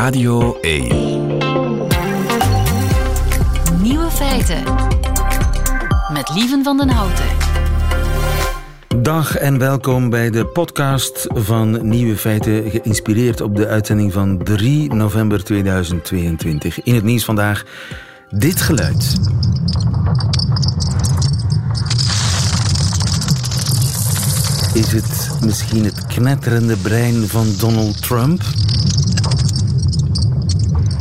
Radio 1. Nieuwe feiten. Met Lieven van den Houten. Dag en welkom bij de podcast van Nieuwe Feiten, geïnspireerd op de uitzending van 3 november 2022. In het nieuws vandaag dit geluid. Is het misschien het knetterende brein van Donald Trump?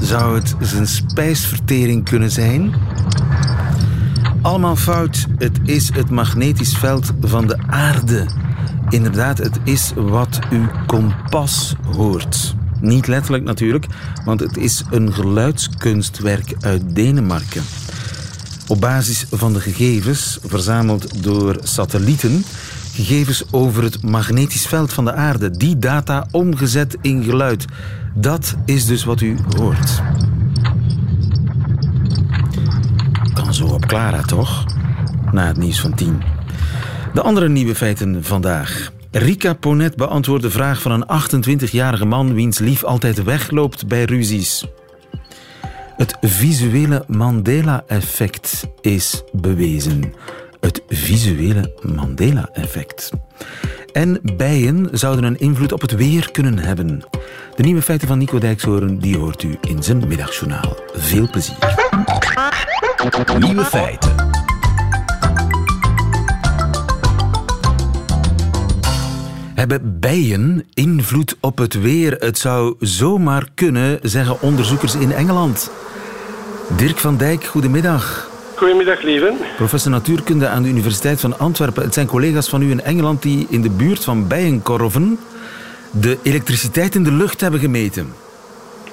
Zou het zijn spijsvertering kunnen zijn? Allemaal fout. Het is het magnetisch veld van de aarde. Inderdaad, het is wat uw kompas hoort. Niet letterlijk natuurlijk, want het is een geluidskunstwerk uit Denemarken. Op basis van de gegevens verzameld door satellieten, gegevens over het magnetisch veld van de aarde, die data omgezet in geluid. Dat is dus wat u hoort. Kan zo op Clara, toch? Na het nieuws van 10. De andere nieuwe feiten vandaag. Rika Ponet beantwoordt de vraag van een 28-jarige man wiens lief altijd wegloopt bij ruzies. Het visuele Mandela-effect is bewezen. Het visuele Mandela-effect. En bijen zouden een invloed op het weer kunnen hebben. De nieuwe feiten van Nico Dijkshoorn die hoort u in zijn middagjournaal. Veel plezier. Nieuwe feiten. Hebben bijen invloed op het weer? Het zou zomaar kunnen, zeggen onderzoekers in Engeland. Dirk van Dijk, goedemiddag. Goedemiddag, lieve. Professor natuurkunde aan de Universiteit van Antwerpen. Het zijn collega's van u in Engeland die in de buurt van bijenkorven de elektriciteit in de lucht hebben gemeten.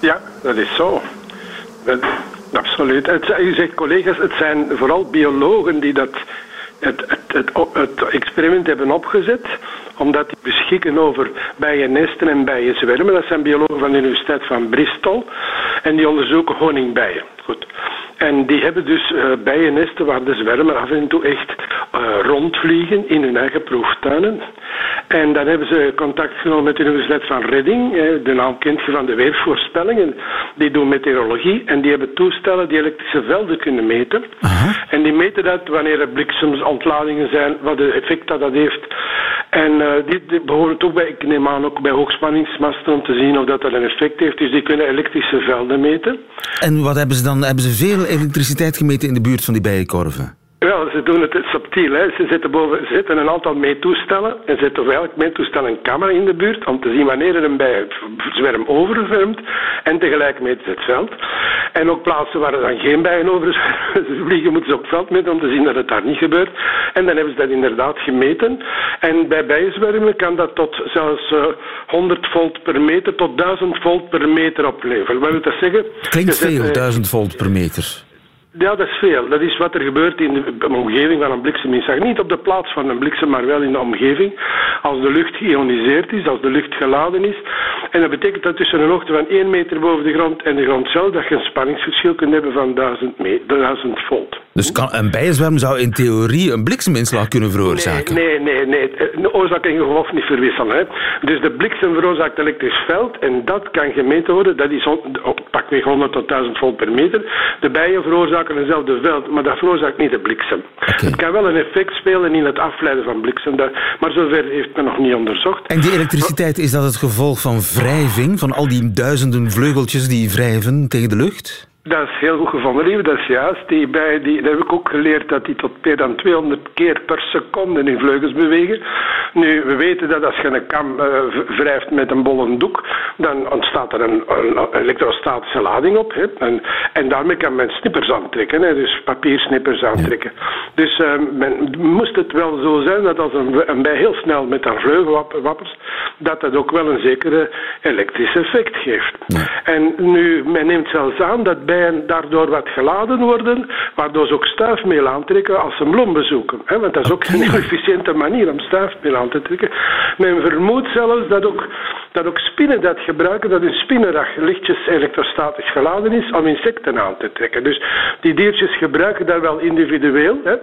Ja, dat is zo. Dat- absoluut. Het, u zegt collega's, het zijn vooral biologen die dat, het, het, het, het experiment hebben opgezet omdat die beschikken over bijennesten en bijenzwermen. Dat zijn biologen van de Universiteit van Bristol. En die onderzoeken honingbijen. Goed. En die hebben dus eh, bijennesten waar de zwermen af en toe echt rondvliegen in hun eigen proeftuinen. En dan hebben ze contact genomen met de Universiteit van Reading. eh, De naam kent je van de weervoorspellingen. Die doen meteorologie en die hebben toestellen die elektrische velden kunnen meten. En die meten dat wanneer er bliksemsontladingen zijn, wat de effect dat dat heeft. En eh, die behoren ook bij, ik neem aan, ook bij hoogspanningsmasten om te zien of dat, dat een effect heeft. Dus die kunnen elektrische velden meten. En wat hebben ze dan? Hebben ze veel elektriciteit gemeten in de buurt van die bijenkorven? Wel, ze doen het subtiel. Hè. Ze zetten, boven, ze zetten een aantal meetoestellen en zetten voor elk meetoestel een camera in de buurt om te zien wanneer er een bijzwerm overzwermt en tegelijk meten ze het veld. En ook plaatsen waar er dan geen bijen over vliegen, moeten ze ook het veld meten om te zien dat het daar niet gebeurt. En dan hebben ze dat inderdaad gemeten. En bij bijzwermen kan dat tot zelfs eh, 100 volt per meter tot 1000 volt per meter opleveren. Wat wil dat zeggen? Klinkt zet, veel, eh, 1000 volt per meter. Ja, dat is veel. Dat is wat er gebeurt in de omgeving van een blikseminslag. Niet op de plaats van een bliksem, maar wel in de omgeving. Als de lucht geïoniseerd is, als de lucht geladen is. En dat betekent dat tussen een hoogte van 1 meter boven de grond en de grond zelf, dat je een spanningsverschil kunt hebben van 1000, me- 1000 volt. Dus kan, een bijenzwerm zou in theorie een blikseminslag kunnen veroorzaken. Nee, nee, nee. nee. De oorzaak en gevolg niet verwisselen. Hè. Dus de bliksem veroorzaakt elektrisch veld en dat kan gemeten worden. Dat is op pakweg 100 tot 1000 volt per meter. De bijen veroorzaken eenzelfde veld, maar dat veroorzaakt niet de bliksem. Het kan wel een effect spelen in het afleiden van bliksem, maar zover heeft men nog niet onderzocht. En die elektriciteit, is dat het gevolg van wrijving? Van al die duizenden vleugeltjes die wrijven tegen de lucht? Dat is heel goed gevonden, lieve. Dat is juist. Die bij, die, dat heb ik ook geleerd dat die tot meer dan 200 keer per seconde hun vleugels bewegen. Nu, we weten dat als je een kam eh, wrijft met een bolle doek, dan ontstaat er een, een elektrostatische lading op. Hè. En, en daarmee kan men snippers aantrekken, hè. dus papiersnippers aantrekken. Dus eh, men moest het wel zo zijn dat als een, een bij heel snel met een vleugel wap- wappert, dat dat ook wel een zekere elektrisch effect geeft. En nu, men neemt zelfs aan dat bijen daardoor wat geladen worden, waardoor ze ook stuifmeel aantrekken als ze een bloem bezoeken. Hè? Want dat is ook een heel efficiënte manier om stuifmeel aan te trekken. Men vermoedt zelfs dat ook, dat ook spinnen dat gebruiken, dat hun spinnenrag lichtjes elektrostatisch geladen is om insecten aan te trekken. Dus die diertjes gebruiken dat wel individueel. Hè?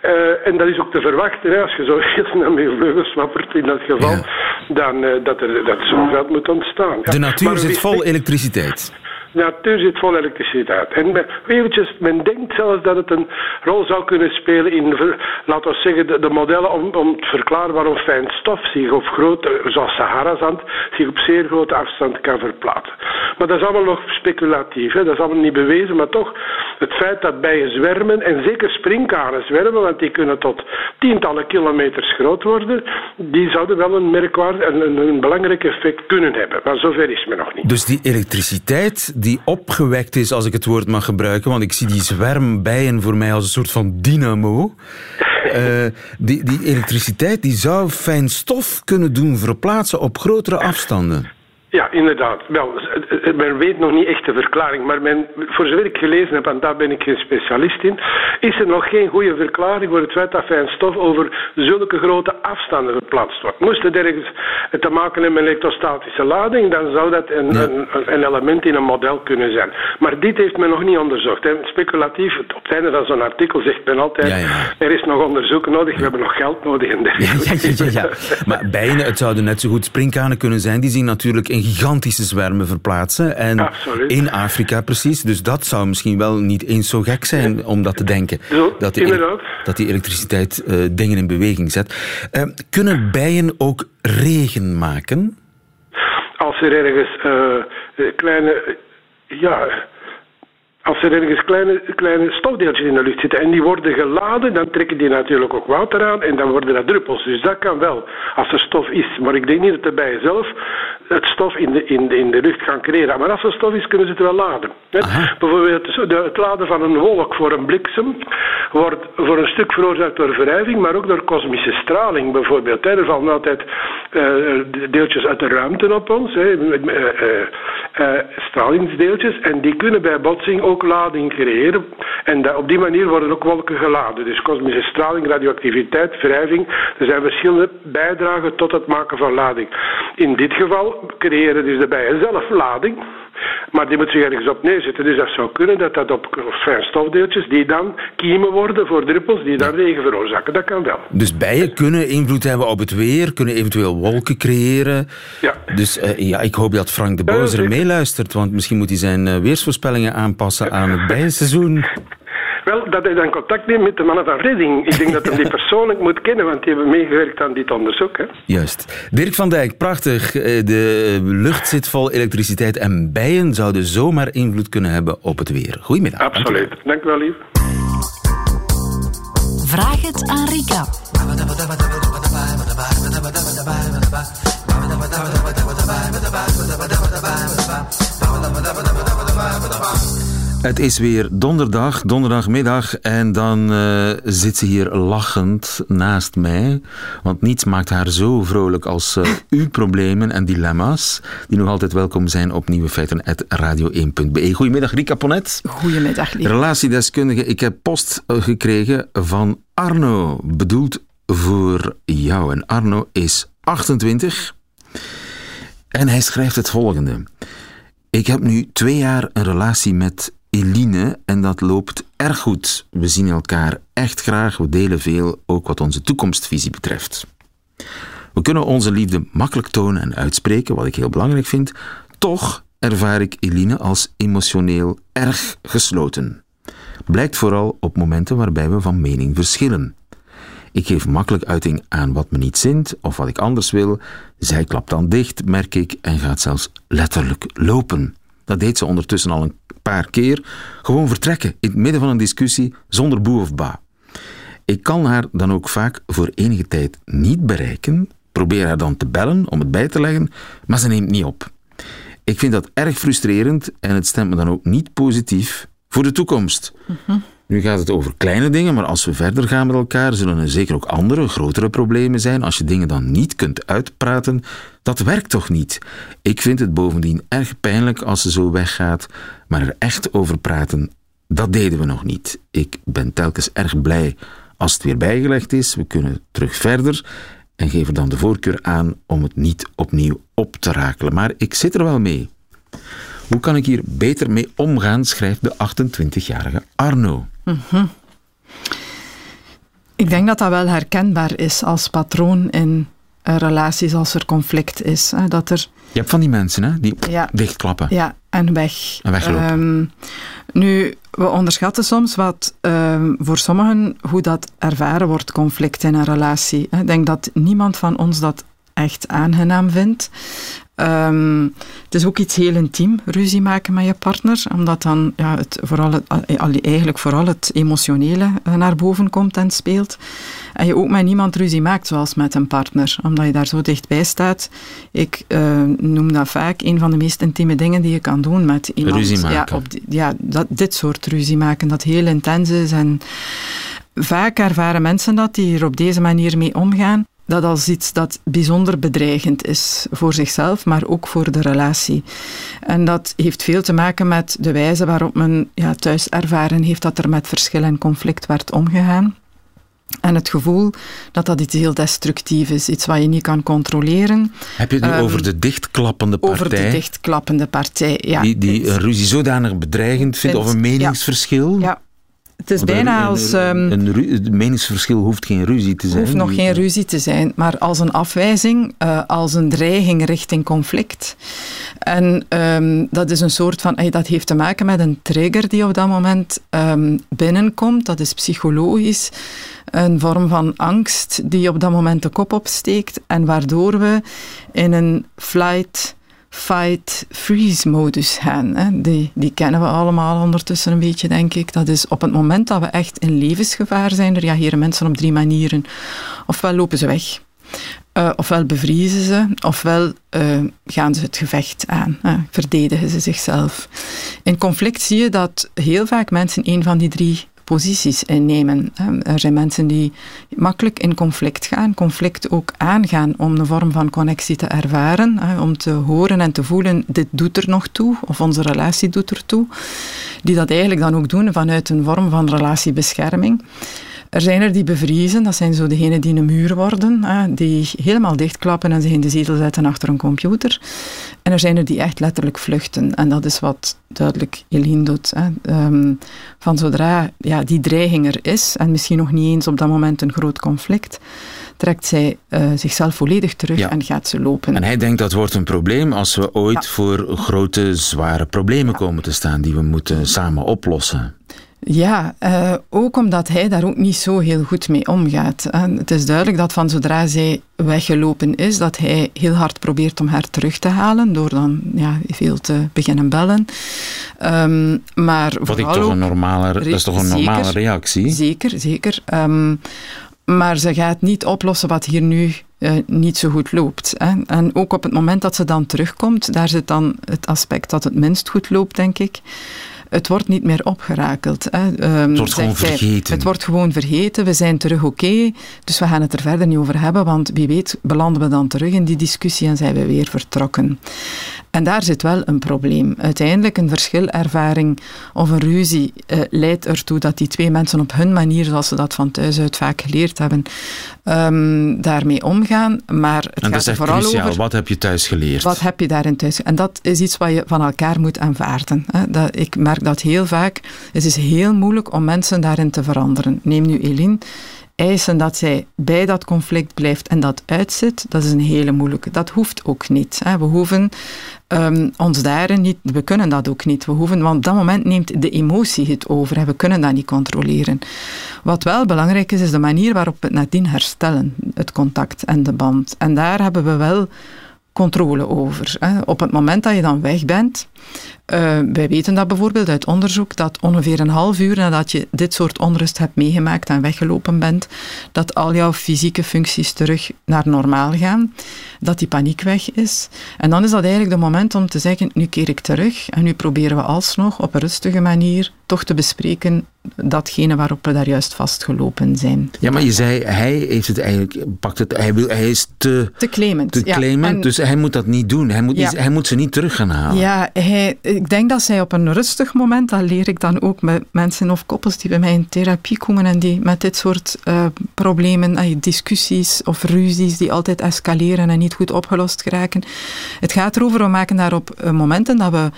Eh, en dat is ook te verwachten. Hè. Als je zo heel snel met vleugels wappert in dat geval, Ja. dan uh, dat er dat zo'n veld moet ontstaan. Ja. De natuur Maar zit vol elektriciteit. Natuur zit vol elektriciteit. En eventjes, men denkt zelfs dat het een rol zou kunnen spelen in, laten we zeggen, de, de modellen om, om te verklaren waarom fijn stof zich op grote, zoals Sahara-zand, zich op zeer grote afstand kan verplaatsen. Maar dat is allemaal nog speculatief, hè. dat is allemaal niet bewezen, maar toch het feit dat bijen zwermen, en zeker sprinkhanen zwermen, want die kunnen tot tientallen kilometers groot worden, die zouden wel een merkwaardig en een, een belangrijk effect kunnen hebben. Maar zover is men nog niet. Dus die elektriciteit die opgewekt is, als ik het woord mag gebruiken, want ik zie die zwerm bijen voor mij als een soort van dynamo. Eh, die, die elektriciteit die zou fijn stof kunnen doen verplaatsen op grotere afstanden. Ja, inderdaad. Wel, men weet nog niet echt de verklaring, maar men, voor zover ik gelezen heb, en daar ben ik geen specialist in, is er nog geen goede verklaring voor het feit dat fijn stof over zulke grote afstanden verplaatst wordt. Moest het ergens te maken hebben met elektrostatische lading, dan zou dat een, een, een element in een model kunnen zijn. Maar dit heeft men nog niet onderzocht. Hè. Speculatief, op het einde van zo'n artikel zegt men altijd, Ja, ja. er is nog onderzoek nodig, we hebben nog geld nodig en Ja, dergelijke. ja, ja, ja. Maar bijen, het zouden net zo goed sprinkhanen kunnen zijn. Die zien natuurlijk in gigantische zwermen verplaatsen. En Absoluut. in Afrika precies. Dus dat zou misschien wel niet eens zo gek zijn om dat te denken. Zo, dat, die, dat die elektriciteit eh, dingen in beweging zet. Eh, kunnen bijen ook regen maken? als er ergens eh, kleine, ja, als er ergens kleine, kleine stofdeeltjes in de lucht zitten en die worden geladen, dan trekken die natuurlijk ook water aan en dan worden dat druppels. Dus dat kan wel, als er stof is. Maar ik denk niet dat de bijen zelf het stof in de, in de, in de lucht gaan creëren. Maar als er stof is, kunnen ze het wel laden. Bijvoorbeeld het laden van een wolk voor een bliksem wordt voor een stuk veroorzaakt door wrijving, maar ook door kosmische straling bijvoorbeeld. Er vallen altijd eh, deeltjes uit de ruimte op ons, eh, eh, stralingsdeeltjes, en die kunnen bij botsing ook lading creëren. En op die manier worden ook wolken geladen. Dus kosmische straling, radioactiviteit, wrijving, er zijn verschillende bijdragen tot het maken van lading. In dit geval creëren dus de bijen zelf lading. Maar die moet zich ergens op neerzetten. Dus dat zou kunnen dat dat op fijn stofdeeltjes die dan kiemen worden voor druppels die dan regen veroorzaken. Dat kan wel. Dus bijen kunnen invloed hebben op het weer, kunnen eventueel wolken creëren. Ja. Dus eh, ja, ik hoop dat Frank de Bozer meeluistert, want misschien moet hij zijn eh, weersvoorspellingen aanpassen aan het bijenseizoen. Dat hij dan contact neemt met de mannen van Redding. Ik denk dat hij die persoonlijk moet kennen, want die hebben meegewerkt aan dit onderzoek. Hè. Juist. Dirk van Dijk, prachtig. Eh, De lucht zit vol elektriciteit en bijen zouden zomaar invloed kunnen hebben op het weer. Goedemiddag. Absoluut. Dank u wel, lief. Vraag het aan Rika. Het is weer donderdag, donderdagmiddag, en dan eh, zit ze hier lachend naast mij. Want niets maakt haar zo vrolijk als eh, uw problemen en dilemma's, die nog altijd welkom zijn op Nieuwe Feiten radio1.be. Goedemiddag, Rika Ponet. Goedemiddag, lief. Relatiedeskundige, ik heb post eh, gekregen van Arno, bedoeld voor jou. En Arno is 28 en hij schrijft het volgende. Ik heb nu twee jaar een relatie met Eline en dat loopt erg goed. We zien elkaar echt graag, we delen veel, ook wat onze toekomstvisie betreft. We kunnen onze liefde makkelijk tonen en uitspreken, wat ik heel belangrijk vind. Toch ervaar ik Eline als emotioneel erg gesloten. Blijkt vooral op momenten waarbij we van mening verschillen. Ik geef makkelijk uiting aan wat me niet zint of wat ik anders wil. Zij klapt dan dicht, merk ik, en gaat zelfs letterlijk lopen. Dat deed ze ondertussen al een paar keer. Gewoon vertrekken in het midden van een discussie zonder boe of ba. Ik kan haar dan ook vaak voor enige tijd niet bereiken, probeer haar dan te bellen om het bij te leggen, maar ze neemt niet op. Ik vind dat erg frustrerend en het stemt me dan ook niet positief voor de toekomst. Nu gaat het over kleine dingen, maar als we verder gaan met elkaar, zullen er zeker ook andere, grotere problemen zijn. Als je dingen dan niet kunt uitpraten, dat werkt toch niet? Ik vind het bovendien erg pijnlijk als ze zo weggaat, maar er echt over praten, dat deden we nog niet. Ik ben telkens erg blij als het weer bijgelegd is. We kunnen terug verder en geven dan de voorkeur aan om het niet opnieuw op te rakelen. Maar ik zit er wel mee. Hoe kan ik hier beter mee omgaan, schrijft de 28-jarige Arno. Ik denk dat dat wel herkenbaar is als patroon in eh, relaties als er conflict is. Hè, dat er, Je hebt van die mensen hè, die Ja. dichtklappen. ja, en weg. En weglopen. Ehm, nu, we onderschatten soms wat ehm, voor sommigen hoe dat ervaren wordt, conflict in een relatie. Ik denk dat niemand van ons dat echt aangenaam vindt. Ehm, het is ook iets heel intiem, ruzie maken met je partner, omdat dan ja, het vooral het, eigenlijk vooral het emotionele eh, naar boven komt en speelt. En je ook met niemand ruzie maakt, zoals met een partner, omdat je daar zo dichtbij staat. Ik eh, noem dat vaak een van de meest intieme dingen die je kan doen met iemand. Ruzie maken. Ja, op ja dat, dit soort ruzie maken, dat heel intens is. En vaak ervaren mensen dat, die er op deze manier mee omgaan, dat als iets dat bijzonder bedreigend is voor zichzelf, maar ook voor de relatie. En dat heeft veel te maken met de wijze waarop men ja, thuis ervaren heeft dat er met verschil en conflict werd omgegaan. En het gevoel dat dat iets heel destructief is, iets wat je niet kan controleren. Heb je het nu Ehm, over de dichtklappende partij? Over de dichtklappende partij, ja. die, die een ruzie zodanig bedreigend vindt, of Vindt, een ja. meningsverschil? Ja. Het is bijna als... Een, ehm, een ru- een meningsverschil hoeft geen ruzie te zijn. hoeft nog geen ruzie te zijn, maar als een afwijzing, eh, als een dreiging richting conflict. En ehm, dat is een soort van, eh, dat heeft te maken met een trigger die op dat moment ehm, binnenkomt. Dat is psychologisch. Een vorm van angst die op dat moment de kop opsteekt en waardoor we in een flight, fight, freeze modus gaan. Hè. Die, die kennen we allemaal ondertussen een beetje, denk ik. Dat is op het moment dat we echt in levensgevaar zijn, reageren mensen op drie manieren. Ofwel lopen ze weg, eh, ofwel bevriezen ze, ofwel eh, gaan ze het gevecht aan, verdedigen ze zichzelf. In conflict zie je dat heel vaak mensen een van die drie posities innemen. hè. Er zijn mensen die makkelijk in conflict gaan, conflict ook aangaan om een vorm van connectie te ervaren, om te horen en te voelen, dit doet er nog toe, of onze relatie doet er toe. Die dat eigenlijk dan ook doen vanuit een vorm van relatiebescherming. Er zijn er die bevriezen, dat zijn zo degenen die een muur worden, hè, die helemaal dichtklappen en zich in de zetel zetten achter een computer. En er zijn er die echt letterlijk vluchten. En dat is wat duidelijk Eline doet. Hè. Ehm, van zodra ja, die dreiging er is, en misschien nog niet eens op dat moment een groot conflict, trekt zij eh, zichzelf volledig terug Ja. en gaat ze lopen. En hij denkt dat wordt een probleem als we ooit Ja. voor grote, zware problemen komen te staan die we moeten samen oplossen. Ja, eh, ook omdat hij daar ook niet zo heel goed mee omgaat. hè. Het is duidelijk dat van zodra zij weggelopen is, dat hij heel hard probeert om haar terug te halen, door dan ja, veel te beginnen bellen. Ehm, maar Wat ik toch een normale, dat is toch een Zeker. normale reactie? Zeker, zeker. Ehm, maar ze gaat niet oplossen wat hier nu eh, niet zo goed loopt. Hè. En ook op het moment dat ze dan terugkomt, daar zit dan het aspect dat het minst goed loopt, denk ik. Het wordt niet meer opgerakeld. Hè. Ehm, Het wordt gewoon vergeten. Het wordt gewoon vergeten. We zijn terug oké. dus we gaan het er verder niet over hebben. Want wie weet belanden we dan terug in die discussie en zijn we weer vertrokken. En daar zit wel een probleem. Uiteindelijk een verschilervaring of een ruzie eh, leidt ertoe dat die twee mensen op hun manier, zoals ze dat van thuis uit vaak geleerd hebben, ehm, daarmee omgaan. Maar het En dat gaat is echt vooral cruciaal. over Wat heb je thuis geleerd? wat heb je daarin thuis? En dat is iets wat je van elkaar moet aanvaarden. Hè. Dat, ik merk dat heel vaak. Het is heel moeilijk om mensen daarin te veranderen. Neem nu Eline. Eisen dat zij bij dat conflict blijft en dat uitzit, dat is een hele moeilijke. Dat hoeft ook niet. Hè. We hoeven ehm, ons daarin niet, we kunnen dat ook niet. We hoeven, want op dat moment neemt de emotie het over en we kunnen dat niet controleren. Wat wel belangrijk is, is de manier waarop we het nadien herstellen, het contact en de band. En daar hebben we wel controle over. Hè. Op het moment dat je dan weg bent, eh, wij weten dat bijvoorbeeld uit onderzoek, dat ongeveer een half uur nadat je dit soort onrust hebt meegemaakt en weggelopen bent, dat al jouw fysieke functies terug naar normaal gaan, dat die paniek weg is. En dan is dat eigenlijk de moment om te zeggen, nu keer ik terug en nu proberen we alsnog op een rustige manier toch te bespreken datgene waarop we daar juist vastgelopen zijn. Ja, maar je zei, hij heeft het eigenlijk, pakt het, hij, wil, hij is te, Te claimend. te ja. claimend, En- dus hij moet dat niet doen. Hij moet, Ja. niet- hij moet ze niet terug gaan halen. Ja, hij, ik denk dat zij op een rustig moment, dat leer ik dan ook met mensen of koppels die bij mij in therapie komen en die met dit soort eh, problemen, eh, discussies of ruzies die altijd escaleren en niet goed opgelost geraken. Het gaat erover, we maken daarop eh, momenten dat we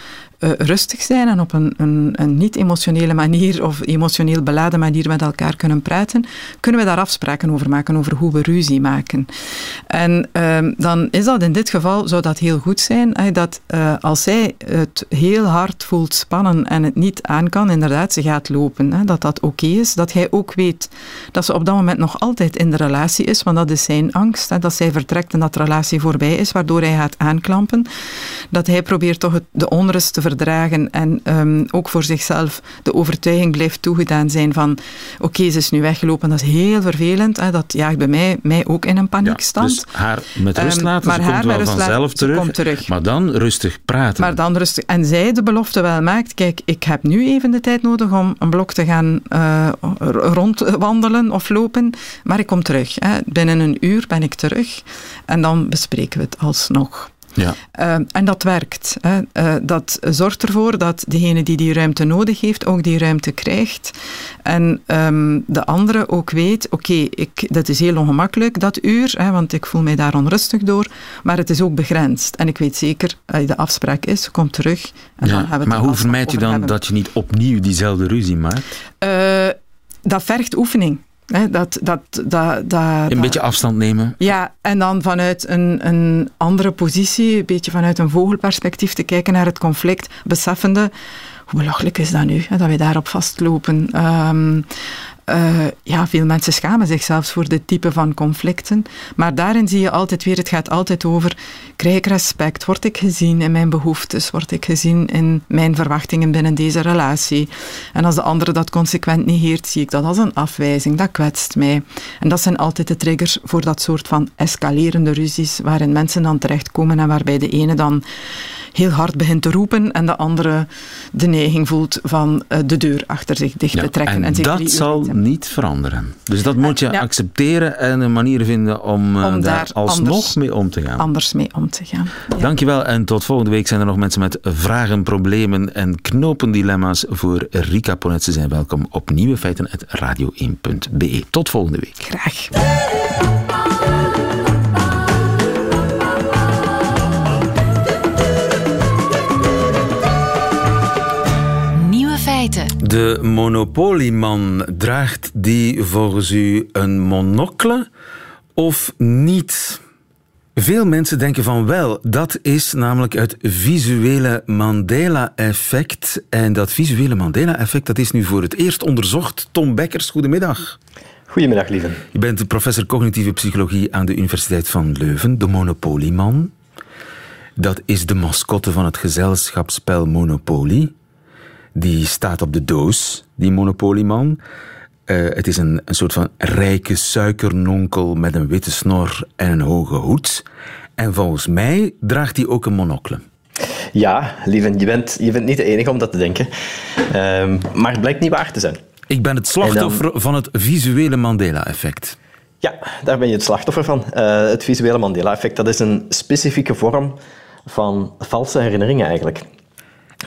uh, rustig zijn en op een, een, een niet-emotionele manier of emotioneel beladen manier met elkaar kunnen praten, kunnen we daar afspraken over maken, over hoe we ruzie maken. En uh, dan is dat in dit geval, zou dat heel goed zijn, dat uh, als zij het heel hard voelt spannen en het niet aan kan, inderdaad, ze gaat lopen, hè, dat dat oké is, dat hij ook weet dat ze op dat moment nog altijd in de relatie is, want dat is zijn angst, hè, dat zij vertrekt en dat de relatie voorbij is, waardoor hij gaat aanklampen. Dat hij probeert toch de onrust te en um, ook voor zichzelf de overtuiging blijft toegedaan zijn van oké, okay, ze is nu weggelopen, dat is heel vervelend. Hè, dat jaagt bij mij, mij ook in een paniekstand. Ja, dus haar met rust ehm, laten, um, maar ze haar komt wel vanzelf terug, komt terug. Maar dan rustig praten. Maar dan rustig. En zij de belofte wel maakt, kijk, ik heb nu even de tijd nodig om een blok te gaan uh, rondwandelen of lopen, maar ik kom terug. Hè. Binnen een uur ben ik terug en dan bespreken we het alsnog. Ja. Uh, en dat werkt. Hè. Uh, dat zorgt ervoor dat degene die die ruimte nodig heeft, ook die ruimte krijgt. En um, de andere ook weet, oké, okay, dat is heel ongemakkelijk, dat uur, hè, want ik voel mij daar onrustig door, maar het is ook begrensd. En ik weet zeker, uh, de afspraak is, kom terug. En ja, dan hebben we maar hoe vermijd je dan hebben. dat je niet opnieuw diezelfde ruzie maakt? dat vergt oefening. He, dat, dat, dat, dat, een beetje afstand nemen. Ja, en dan vanuit een, een andere positie, een beetje vanuit een vogelperspectief te kijken naar het conflict, beseffende hoe belachelijk is dat nu, hè, dat we daarop vastlopen. Um, uh, ja, veel mensen schamen zich zelfs voor dit type van conflicten. Maar daarin zie je altijd weer, het gaat altijd over, krijg ik respect? Word ik gezien in mijn behoeftes? Word ik gezien in mijn verwachtingen binnen deze relatie? En als de andere dat consequent negeert, zie ik dat als een afwijzing. Dat kwetst mij. En dat zijn altijd de triggers voor dat soort van escalerende ruzies, waarin mensen dan terechtkomen en waarbij de ene dan heel hard begint te roepen en de andere de neiging voelt van uh, de deur achter zich dicht ja, te trekken. En, en zich dat zal niet veranderen. Dus dat moet je ja. accepteren en een manier vinden om, om daar, daar alsnog anders, mee om te gaan. Anders mee om te gaan. Ja. Dankjewel en tot volgende week zijn er nog mensen met vragen, problemen en knopendilemma's voor Rika Ponet. Ze zijn welkom op Nieuwe Feiten radio1.be. Tot volgende week. Graag. De monopolieman, draagt die volgens u een monocle of niet? Veel mensen denken van wel. Dat is namelijk het visuele Mandela-effect. En dat visuele Mandela-effect dat is nu voor het eerst onderzocht. Tom Bekkers, goedemiddag. Goedemiddag, lieve. Je bent professor cognitieve psychologie aan de Universiteit van Leuven, de Monopolieman. Dat is de mascotte van het gezelschapsspel Monopoly. Die staat op de doos, die monopolieman. Uh, het is een, een soort van rijke suikernonkel met een witte snor en een hoge hoed. En volgens mij draagt hij ook een monocle. Ja, lieve, je bent, je bent niet de enige om dat te denken. Um, maar het blijkt niet waar te zijn. Ik ben het slachtoffer dan... van het visuele Mandela-effect. Ja, daar ben je het slachtoffer van. Uh, het visuele Mandela-effect, dat is een specifieke vorm van valse herinneringen eigenlijk.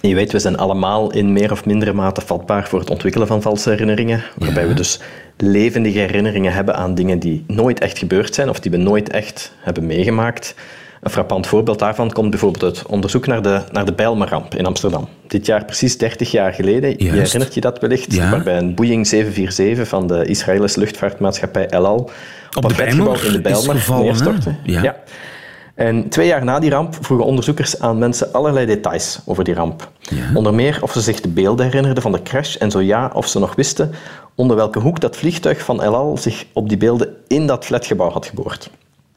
Je weet, we zijn allemaal in meer of mindere mate vatbaar voor het ontwikkelen van valse herinneringen, waarbij ja. we dus levendige herinneringen hebben aan dingen die nooit echt gebeurd zijn of die we nooit echt hebben meegemaakt. Een frappant voorbeeld daarvan komt bijvoorbeeld uit onderzoek naar de, naar de Bijlmerramp in Amsterdam. Dit jaar precies 30 jaar geleden, Juist. je herinnert je dat wellicht, ja. waarbij een Boeing 747 van de Israëlische luchtvaartmaatschappij El Al op, op de Bijlmer in de Bijlmer neerstortte. Ja. ja. En twee jaar na die ramp vroegen onderzoekers aan mensen allerlei details over die ramp. Ja. Onder meer of ze zich de beelden herinnerden van de crash en zo ja, of ze nog wisten onder welke hoek dat vliegtuig van El Al zich op die beelden in dat flatgebouw had geboord.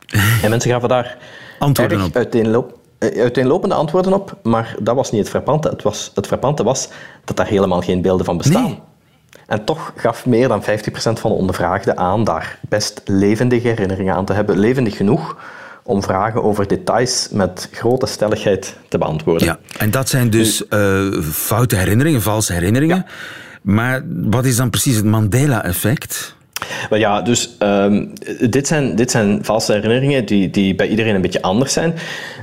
en mensen gaven daar antwoorden op. Uiteenloop, uiteenlopende antwoorden op, maar dat was niet het frappante. Het, was, het frappante was dat daar helemaal geen beelden van bestaan. Nee. En toch gaf meer dan 50% van de ondervraagden aan daar best levendige herinneringen aan te hebben. Levendig genoeg om vragen over details met grote stelligheid te beantwoorden. Ja, en dat zijn dus uh, foute herinneringen, valse herinneringen. Ja. Maar wat is dan precies het Mandela-effect? Wel ja, dus um, dit, zijn, dit zijn valse herinneringen die, die bij iedereen een beetje anders zijn.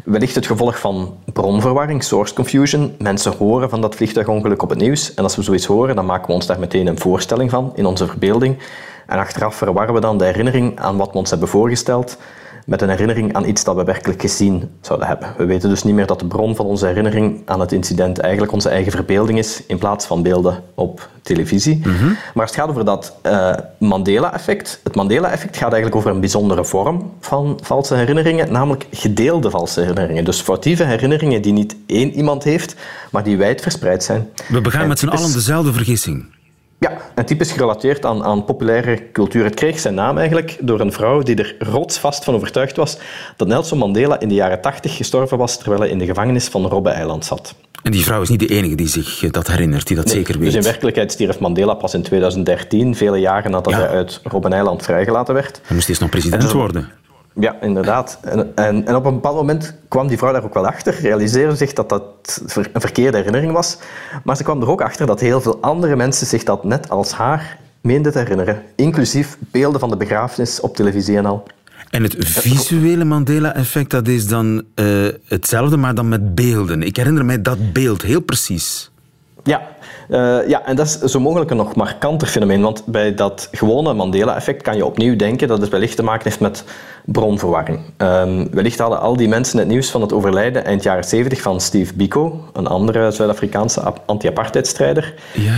Wellicht het gevolg van bronverwarring, source confusion. Mensen horen van dat vliegtuigongeluk op het nieuws. En als we zoiets horen, dan maken we ons daar meteen een voorstelling van in onze verbeelding. En achteraf verwarren we dan de herinnering aan wat we ons hebben voorgesteld met een herinnering aan iets dat we werkelijk gezien zouden hebben. We weten dus niet meer dat de bron van onze herinnering aan het incident eigenlijk onze eigen verbeelding is, in plaats van beelden op televisie. Maar als het gaat over dat uh, Mandela-effect, het Mandela-effect gaat eigenlijk over een bijzondere vorm van valse herinneringen, namelijk gedeelde valse herinneringen. Dus foutieve herinneringen die niet één iemand heeft, maar die wijd verspreid zijn. We begaan met z'n allen dezelfde vergissing. Ja, en typisch gerelateerd aan, aan populaire cultuur. Het kreeg zijn naam eigenlijk door een vrouw die er rotsvast van overtuigd was dat Nelson Mandela in de jaren tachtig gestorven was terwijl hij in de gevangenis van Robben-eiland zat. En die vrouw is niet de enige die zich dat herinnert, die dat zeker weet. Dus in werkelijkheid stierf Mandela pas in 2013, vele jaren nadat hij uit Robben-eiland vrijgelaten werd. Hij moest eerst nog president worden. Ja, inderdaad. En, en, en, op een bepaald moment kwam die vrouw daar ook wel achter, realiseerde zich dat dat een verkeerde herinnering was. Maar ze kwam er ook achter dat heel veel andere mensen zich dat net als haar meenden te herinneren. Inclusief beelden van de begrafenis op televisie en al. En het visuele Mandela-effect, dat is dan uh, hetzelfde, maar dan met beelden. Ik herinner mij dat beeld heel precies. Ja, uh, ja, en dat is zo mogelijk een nog markanter fenomeen. Want bij dat gewone Mandela-effect kan je opnieuw denken dat het wellicht te maken heeft met bronverwarring. Um, wellicht hadden al die mensen het nieuws van het overlijden eind jaren 70 van Steve Biko, een andere Zuid-Afrikaanse anti-apartheidstrijder.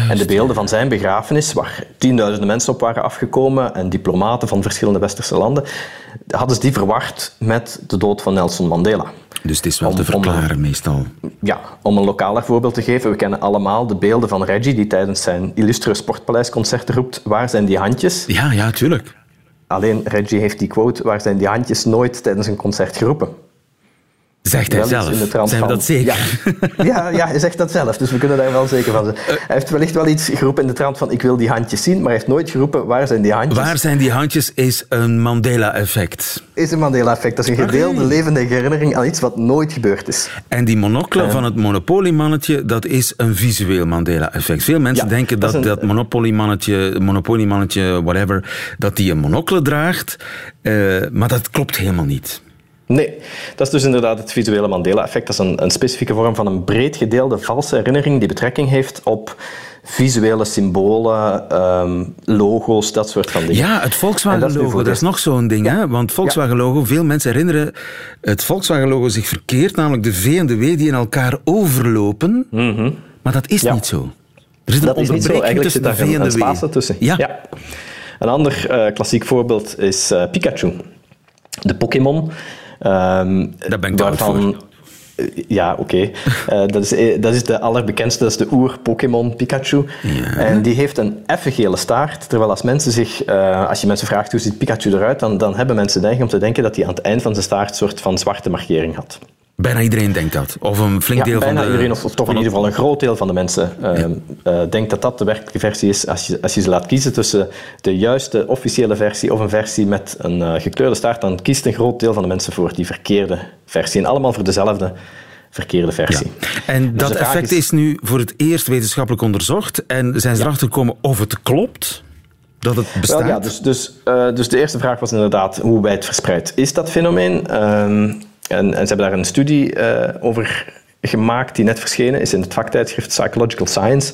En de beelden van zijn begrafenis, waar tienduizenden mensen op waren afgekomen en diplomaten van verschillende westerse landen, hadden ze die verward met de dood van Nelson Mandela. Dus het is wel te verklaren meestal. Ja, om een lokaler voorbeeld te geven. We kennen allemaal de beelden van Reggie die tijdens zijn illustre sportpaleisconcert roept waar zijn die handjes? Ja, ja, tuurlijk. Alleen Reggie heeft die quote waar zijn die handjes nooit tijdens een concert geroepen. Zegt hij zelf? Zijn we dat zeker? Ja. ja, ja, hij zegt dat zelf, dus we kunnen daar wel zeker van zijn. Hij heeft wellicht wel iets geroepen in de trant van ik wil die handjes zien, maar hij heeft nooit geroepen waar zijn die handjes. Waar zijn die handjes is een Mandela-effect. Is een Mandela-effect. Dat is een gedeelde levende herinnering aan iets wat nooit gebeurd is. En die monocle van het Monopoly-mannetje, dat is een visueel Mandela-effect. Veel mensen denken dat dat, een... dat Monopoly-mannetje, Monopoly-mannetje, whatever, dat die een monocle draagt, uh, maar dat klopt helemaal niet. Nee, dat is dus inderdaad het visuele Mandela-effect. Dat is een, een, specifieke vorm van een breed gedeelde valse herinnering die betrekking heeft op visuele symbolen, um, logo's, dat soort van dingen. Ja, het Volkswagen-logo, dat, is nog zo'n ding. Hè? Want Volkswagen-logo, veel mensen herinneren het Volkswagen-logo zich verkeerd, namelijk de V en de W die in elkaar overlopen. Mm Maar dat is niet zo. Er zit een dat is niet zo. Eigenlijk zit daar een, een spatie tussen. Ja. ja. Een ander uh, klassiek voorbeeld is uh, Pikachu. De Pokémon. Um, Daar ben ik waarvan, voor. Ja, oké. Okay. uh, dat, is, eh, dat is de allerbekendste, dat is de oer-Pokémon Pikachu. Ja. En die heeft een effe gele staart. Terwijl als, mensen zich, uh, als je mensen vraagt hoe ziet Pikachu eruit, dan, dan hebben mensen neiging om te denken dat hij aan het eind van zijn staart een soort van zwarte markering had. Bijna iedereen denkt dat. Of een flink deel van de... iedereen, of, toch in ieder geval een groot deel van de mensen uh, ja. uh, denkt dat dat de werkelijke versie is. Als je, als je ze laat kiezen tussen de juiste officiële versie of een versie met een uh, gekleurde staart, dan kiest een groot deel van de mensen voor die verkeerde versie. En allemaal voor dezelfde verkeerde versie. Ja. En dus dat effect is... is... nu voor het eerst wetenschappelijk onderzocht. En zijn ze erachter gekomen of het klopt? Dat het bestaat? Wel, ja, dus, dus, dus de eerste vraag was inderdaad hoe wijd verspreid is dat fenomeen? En, en, ze hebben daar een studie uh, over gemaakt die net verschenen is in het vaktijdschrift Psychological Science.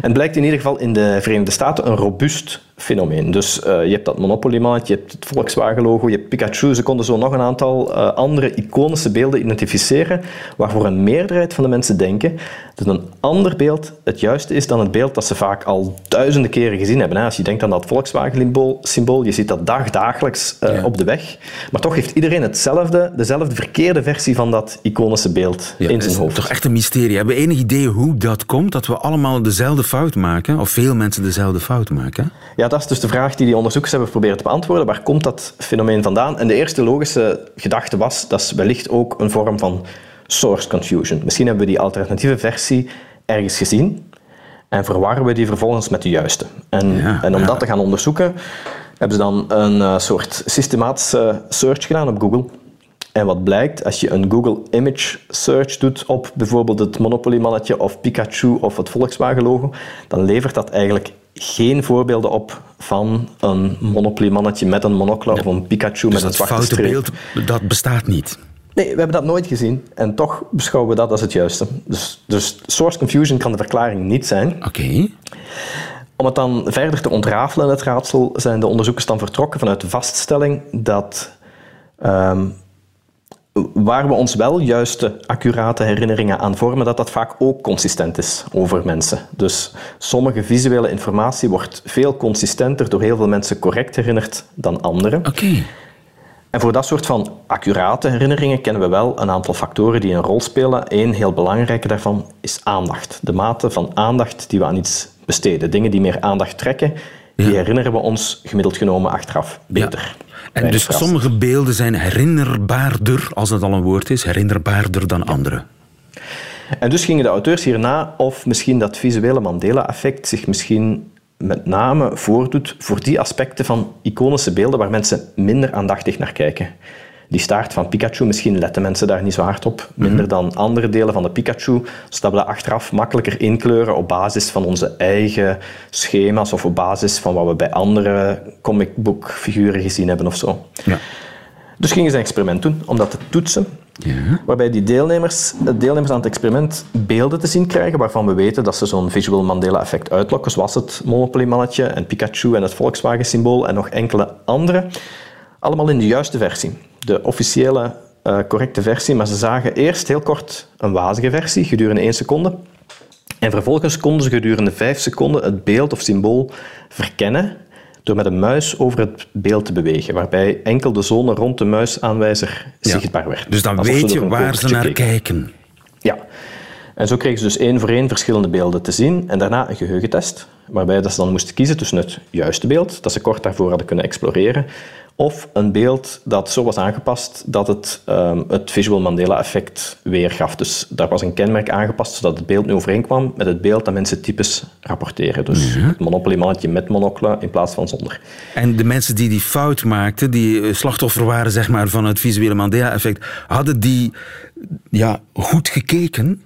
En blijkt in ieder geval in de Verenigde Staten een robuust fenomeen. Dus uh, je hebt dat Monopoly-mannetje, je hebt het Volkswagen-logo, je hebt Pikachu. Ze konden zo nog een aantal uh, andere iconische beelden identificeren waarvoor een meerderheid van de mensen denken dat een ander beeld het juiste is dan het beeld dat ze vaak al duizenden keren gezien hebben. Als je denkt aan dat Volkswagen-symbool, je ziet dat dagdagelijks uh, ja. op de weg. Maar toch heeft iedereen hetzelfde, dezelfde verkeerde versie van dat iconische beeld ja, in zijn hoofd. toch echt een mysterie. Hebben we enig idee hoe dat komt, dat we allemaal dezelfde fout maken? Of veel mensen dezelfde fout maken? Ja, dat is dus de vraag die die onderzoekers hebben proberen te beantwoorden. Waar komt dat fenomeen vandaan? En de eerste logische gedachte was, dat is wellicht ook een vorm van source confusion. Misschien hebben we die alternatieve versie ergens gezien en verwarren we die vervolgens met de juiste. En, ja, en om ja. dat te gaan onderzoeken, hebben ze dan een uh, soort systematische search gedaan op Google. En wat blijkt, als je een Google Image Search doet op bijvoorbeeld het Monopoly-mannetje of Pikachu of het Volkswagen-logo, dan levert dat eigenlijk geen voorbeelden op van een Monopoly-mannetje met een monocle ja. of een Pikachu dus met een zwarte foute streep. beeld, dat bestaat niet. Nee, we hebben dat nooit gezien en toch beschouwen we dat als het juiste. Dus, dus source confusion kan de verklaring niet zijn. Oké. Okay. Om het dan verder te ontrafelen, het raadsel, zijn de onderzoekers dan vertrokken vanuit de vaststelling dat Ehm, waar we ons wel juiste, accurate herinneringen aan vormen, dat dat vaak ook consistent is over mensen. Dus sommige visuele informatie wordt veel consistenter door heel veel mensen correct herinnerd dan andere. Oké. En voor dat soort van accurate herinneringen kennen we wel een aantal factoren die een rol spelen. Eén heel belangrijke daarvan is aandacht. De mate van aandacht die we aan iets besteden. Dingen die meer aandacht trekken, die herinneren we ons gemiddeld genomen achteraf beter. En dus sommige beelden zijn herinnerbaarder, als dat al een woord is, herinnerbaarder dan andere. En dus gingen de auteurs hierna of misschien dat visuele Mandela-effect zich misschien met name voordoet voor die aspecten van iconische beelden waar mensen minder aandachtig naar kijken. Die staart van Pikachu, misschien letten mensen daar niet zo hard op, minder dan andere delen van de Pikachu, zodat we dat achteraf makkelijker inkleuren op basis van onze eigen schema's of op basis van wat we bij andere comicbookfiguren gezien hebben of zo. Ja. Dus gingen ze een experiment doen om dat te toetsen. Waarbij die deelnemers, de deelnemers aan het experiment beelden te zien krijgen waarvan we weten dat ze zo'n visual Mandela-effect uitlokken, zoals het Monopoly-mannetje en Pikachu en het Volkswagen-symbool en nog enkele andere. Allemaal in de juiste versie. De officiële, eh, correcte versie, maar ze zagen eerst heel kort een wazige versie, gedurende één seconde. En vervolgens konden ze gedurende vijf seconden het beeld of symbool verkennen door met een muis over het beeld te bewegen, waarbij enkel de zone rond de muisaanwijzer Ja. zichtbaar werd. Dus dan weet je waar ze naar keken. kijken. Ja. En zo kregen ze dus één voor één verschillende beelden te zien en daarna een geheugentest, waarbij dat ze dan moesten kiezen tussen het juiste beeld, dat ze kort daarvoor hadden kunnen exploreren, of een beeld dat zo was aangepast dat het ehm, het visual Mandela-effect weergaf. Dus daar was een kenmerk aangepast zodat het beeld nu overeenkwam met het beeld dat mensen typisch rapporteren. Dus het Monopoly-mannetje met monocle in plaats van zonder. En de mensen die die fout maakten, die eh, slachtoffer waren zeg maar, van het visuele Mandela-effect, hadden die ja, goed gekeken?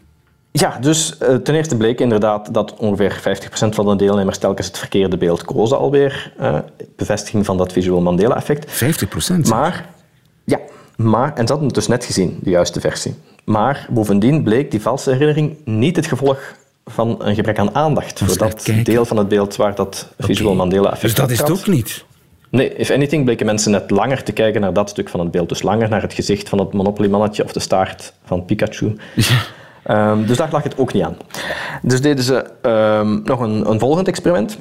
Ja, dus eh, ten eerste bleek inderdaad dat ongeveer 50% van de deelnemers telkens het verkeerde beeld kozen alweer. eh bevestiging van dat visual Mandela-effect. 50 procent. Maar, ja, maar, en ze hadden het dus net gezien, de juiste versie. Maar bovendien bleek die valse herinnering niet het gevolg van een gebrek aan aandacht voor dat kijken. deel van het beeld waar dat visual Mandela-effect Dus dat is het ook niet. Nee, if anything bleken mensen net langer te kijken naar dat stuk van het beeld. Dus langer naar het gezicht van het Monopoly-mannetje of de staart van Pikachu. Ehm, dus daar lag het ook niet aan. Dus deden ze ehm, nog een, een volgend experiment.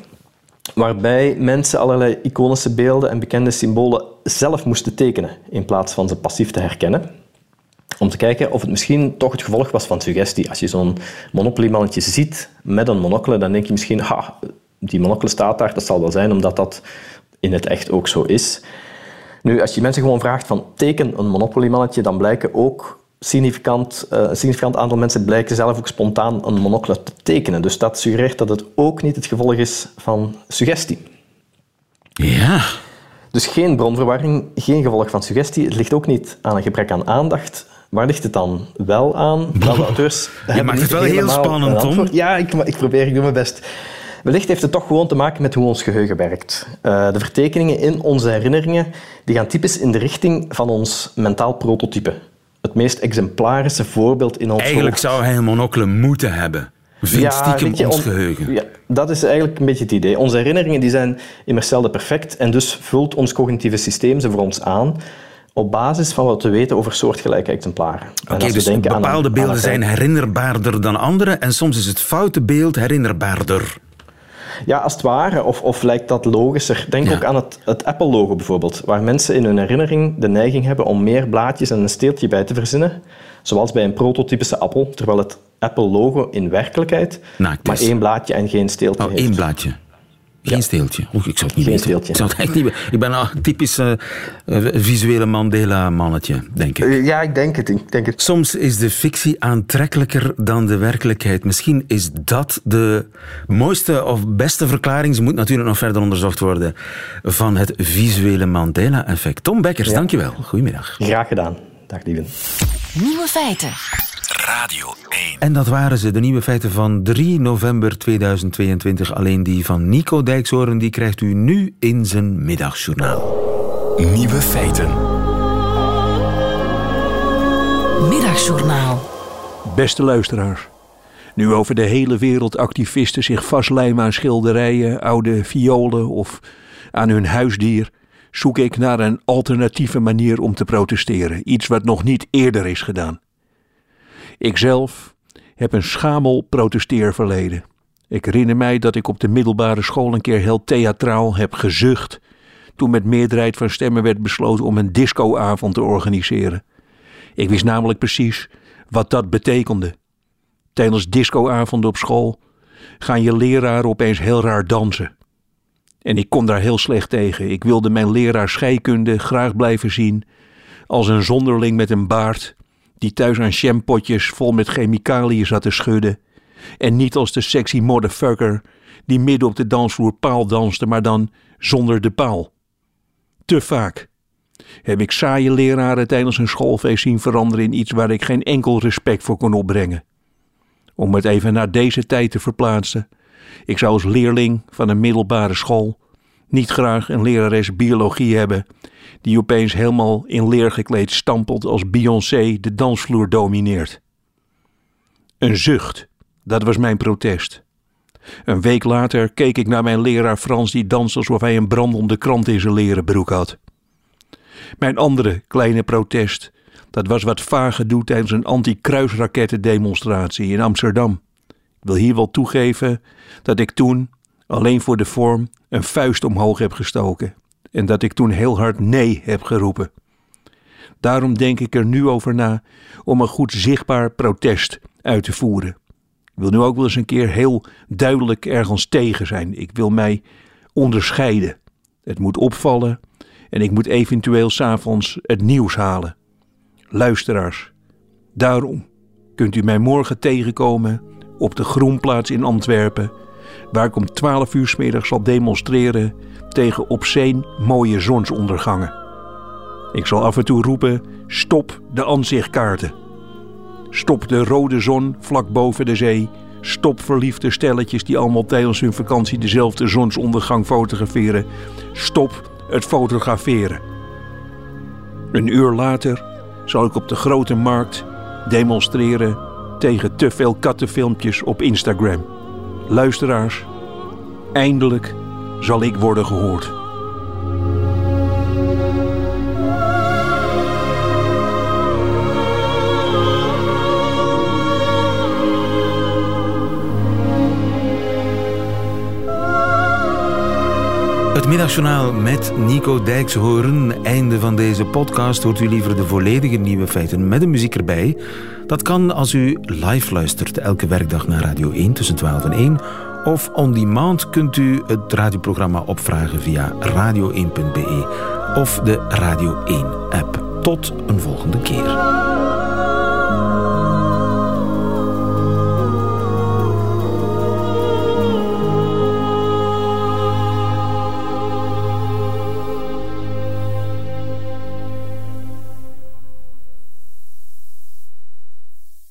Waarbij mensen allerlei iconische beelden en bekende symbolen zelf moesten tekenen. In plaats van ze passief te herkennen. Om te kijken of het misschien toch het gevolg was van suggestie. Als je zo'n Monopoly-mannetje ziet met een monocle, dan denk je misschien, ha, die monocle staat daar, dat zal wel zijn omdat dat in het echt ook zo is. Nu, als je mensen gewoon vraagt van teken een Monopoly-mannetje, dan blijken ook significant, eh, een significant aantal mensen blijken zelf ook spontaan een monocle te tekenen. Dus dat suggereert dat het ook niet het gevolg is van suggestie. Ja. Dus geen bronverwarring, geen gevolg van suggestie. Het ligt ook niet aan een gebrek aan aandacht. Waar ligt het dan wel aan? Wel, de auteurs hebben maakt het wel heel spannend, Tom. Ja, ik, ik probeer, ik doe mijn best. Wellicht heeft het toch gewoon te maken met hoe ons geheugen werkt. Eh, de vertekeningen in onze herinneringen die gaan typisch in de richting van ons mentaal prototype. Het meest exemplarische voorbeeld in ons Eigenlijk hoofd. zou hij een monocle moeten hebben. Vindt stiekem weet je, ons on- geheugen. Ja, dat is eigenlijk een beetje het idee. Onze herinneringen die zijn immers zelden perfect en dus vult ons cognitieve systeem ze voor ons aan op basis van wat we weten over soortgelijke exemplaren. En Oké, dus denken aan een- bepaalde aan beelden zijn herinnerbaarder dan andere en soms is het foute beeld herinnerbaarder. Ja, als het ware. Of, of lijkt dat logischer. Denk Ja. ook aan het, het Apple-logo bijvoorbeeld, waar mensen in hun herinnering de neiging hebben om meer blaadjes en een steeltje bij te verzinnen, zoals bij een prototypische appel, terwijl het Apple-logo in werkelijkheid maar één blaadje en geen steeltje Oh, heeft. één blaadje. Geen steeltje. Oeh, ik zou het niet Geen weten. steeltje. Ik, zou het echt niet weten. ik ben een typisch eh, eh, visuele Mandela-mannetje, denk ik. Ja, ik denk het. Ik denk het. Soms is de fictie aantrekkelijker dan de werkelijkheid. Misschien is dat de mooiste of beste verklaring, ze moet natuurlijk nog verder onderzocht worden, van het visuele Mandela-effect. Tom Bekkers, dankjewel. Goedemiddag. Graag gedaan. Dag lieven. Nieuwe feiten. Radio 1. En dat waren ze, de nieuwe feiten van 3 november 2022. Alleen die van Nico Dijkshoorn, die krijgt u nu in zijn middagjournaal. Nieuwe feiten. Middagjournaal. Beste luisteraars. Nu over de hele wereld activisten zich vastlijmen aan schilderijen, oude violen of aan hun huisdier, zoek ik naar een alternatieve manier om te protesteren, iets wat nog niet eerder is gedaan. Ikzelf heb een schamel protesteerverleden. Ik herinner mij dat ik op de middelbare school een keer heel theatraal heb gezucht toen met meerderheid van stemmen werd besloten om een discoavond te organiseren. Ik wist namelijk precies wat dat betekende. Tijdens discoavonden op school gaan je leraren opeens heel raar dansen. En ik kon daar heel slecht tegen. Ik wilde mijn leraar scheikunde graag blijven zien als een zonderling met een baard die thuis aan shampotjes vol met chemicaliën zat te schudden en niet als de sexy motherfucker die midden op de dansvloer paal danste, maar dan zonder de paal. Te vaak heb ik saaie leraren tijdens een schoolfeest zien veranderen in iets waar ik geen enkel respect voor kon opbrengen. Om het even naar deze tijd te verplaatsen. Ik zou als leerling van een middelbare school niet graag een lerares biologie hebben die opeens helemaal in leer gekleed stampelt als Beyoncé de dansvloer domineert. Een zucht, dat was mijn protest. Een week later keek ik naar mijn leraar Frans die danste alsof hij een brandende krant in zijn leren broek had. Mijn andere kleine protest, dat was wat vage doet tijdens een anti-kruisrakettendemonstratie in Amsterdam. Ik wil hier wel toegeven dat ik toen, alleen voor de vorm, een vuist omhoog heb gestoken en dat ik toen heel hard nee heb geroepen. Daarom denk ik er nu over na om een goed zichtbaar protest uit te voeren. Ik wil nu ook wel eens een keer heel duidelijk ergens tegen zijn. Ik wil mij onderscheiden. Het moet opvallen en ik moet eventueel s'avonds het nieuws halen. Luisteraars, daarom kunt u mij morgen tegenkomen op de Groenplaats in Antwerpen, waar ik om 12 uur s middag zal demonstreren tegen obscene mooie zonsondergangen. Ik zal af en toe roepen: stop de aanzichtkaarten. Stop de rode zon vlak boven de zee. Stop verliefde stelletjes die allemaal tijdens hun vakantie dezelfde zonsondergang fotograferen. Stop het fotograferen. Een uur later zal ik op de grote markt demonstreren tegen te veel kattenfilmpjes op Instagram. Luisteraars, eindelijk zal ik worden gehoord. Het middagjournaal met Nico Dijkshoorn. Einde van deze podcast. Hoort u liever de volledige nieuwe feiten met de muziek erbij? Dat kan als u live luistert elke werkdag naar Radio 1 tussen 12 en 1. Of on demand kunt u het radioprogramma opvragen via radio1.be of de Radio 1 app. Tot een volgende keer.